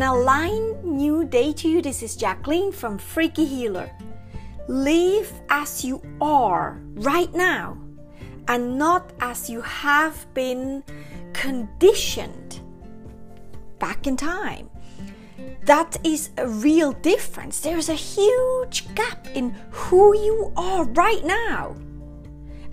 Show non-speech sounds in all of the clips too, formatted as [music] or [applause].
an aligned new day to you. This is Jacqueline from Freaky Healer. Live as you are right now and not as you have been conditioned back in time. That is a real difference. There's a huge gap in who you are right now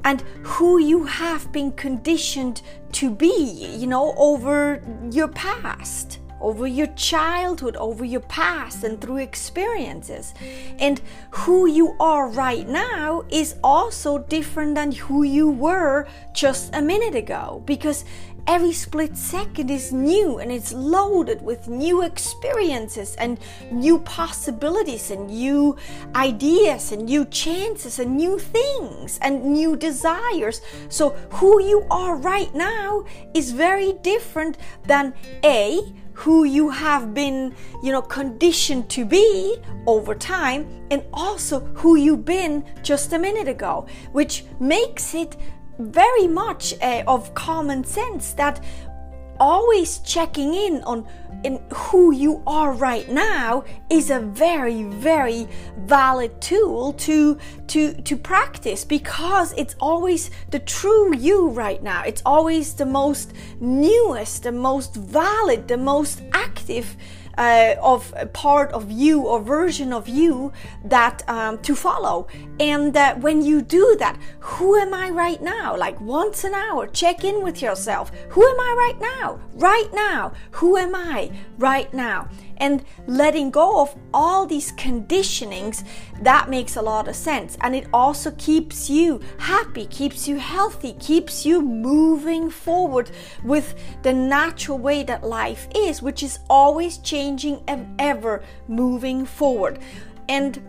and who you have been conditioned to be, you know, over your past, over your childhood, over your past, and through experiences. And who you are right now is also different than who you were just a minute ago because every split second is new and it's loaded with new experiences and new possibilities and new ideas and new chances and new things and new desires. So, who you are right now is very different than A, who you have been, you know, conditioned to be over time, and also who you've been just a minute ago, which makes it very much uh, of common sense that always checking in on in who you are right now is a very very valid tool to to to practice because it's always the true you right now. It's always the most newest the most valid the most active uh, of a part of you or version of you that um, to follow. And uh, when you do that, who am I right now? Like once an hour, check in with yourself. Who am I right now? Right now. Who am I right now? And letting go of all these conditionings, that makes a lot of sense. And it also keeps you happy, keeps you healthy, keeps you moving forward with the natural way that life is, which is always changing and ever moving forward. And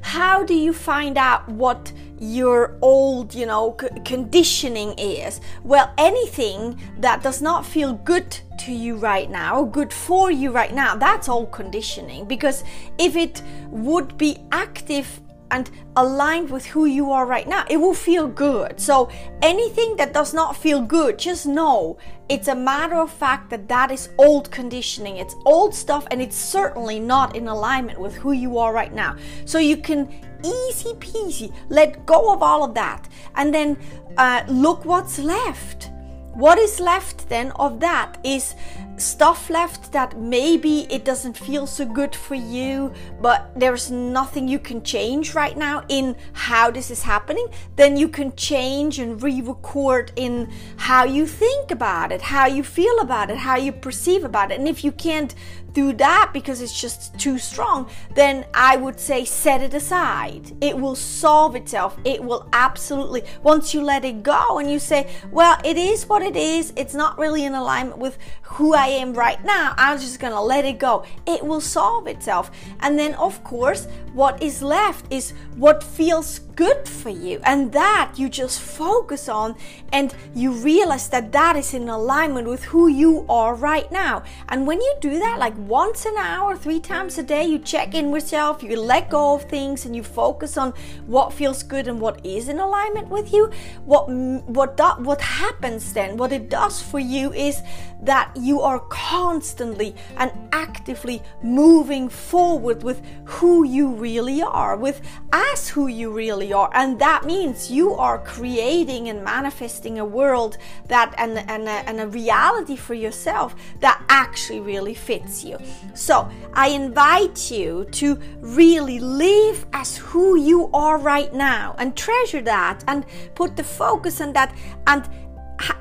how do you find out what your old, you know, conditioning is? Well, anything that does not feel good to you right now, good for you right now, that's all conditioning. Because if it would be active and aligned with who you are right now, it will feel good. So anything that does not feel good, just know it's a matter of fact that that is old conditioning. It's old stuff and it's certainly not in alignment with who you are right now. So you can easy peasy let go of all of that and then uh, look what's left what is left then of that is stuff left that maybe it doesn't feel so good for you, but there's nothing you can change right now in how this is happening, then you can change and re record in how you think about it, how you feel about it, how you perceive about it. And if you can't do that because it's just too strong, then I would say set it aside. It will solve itself. It will absolutely, once you let it go and you say, well, it is what it is, it's not really in alignment with who I am right now, I'm just gonna let it go. It will solve itself. And then, of course, what is left is what feels good for you and that you just focus on and you realize that that is in alignment with who you are right now and when you do that like once an hour three times a day you check in with yourself you let go of things and you focus on what feels good and what is in alignment with you what what that what happens then what it does for you is that you are constantly and actively moving forward with who you really are with as who you really are. And that means you are creating and manifesting a world that and, and, a, and a reality for yourself that actually really fits you. So I invite you to really live as who you are right now and treasure that and put the focus on that and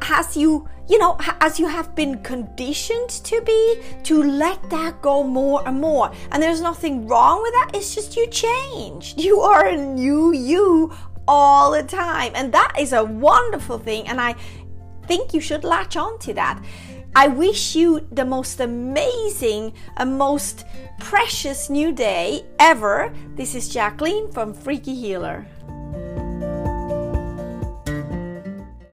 as you you know as you have been conditioned to be to let that go more and more. And there's nothing wrong with that. It's just you changed [laughs] you are a new you all the time. And that is a wonderful thing. And i think you should latch on to that. I wish you the most amazing and most precious new day ever. This is jacqueline from freaky healer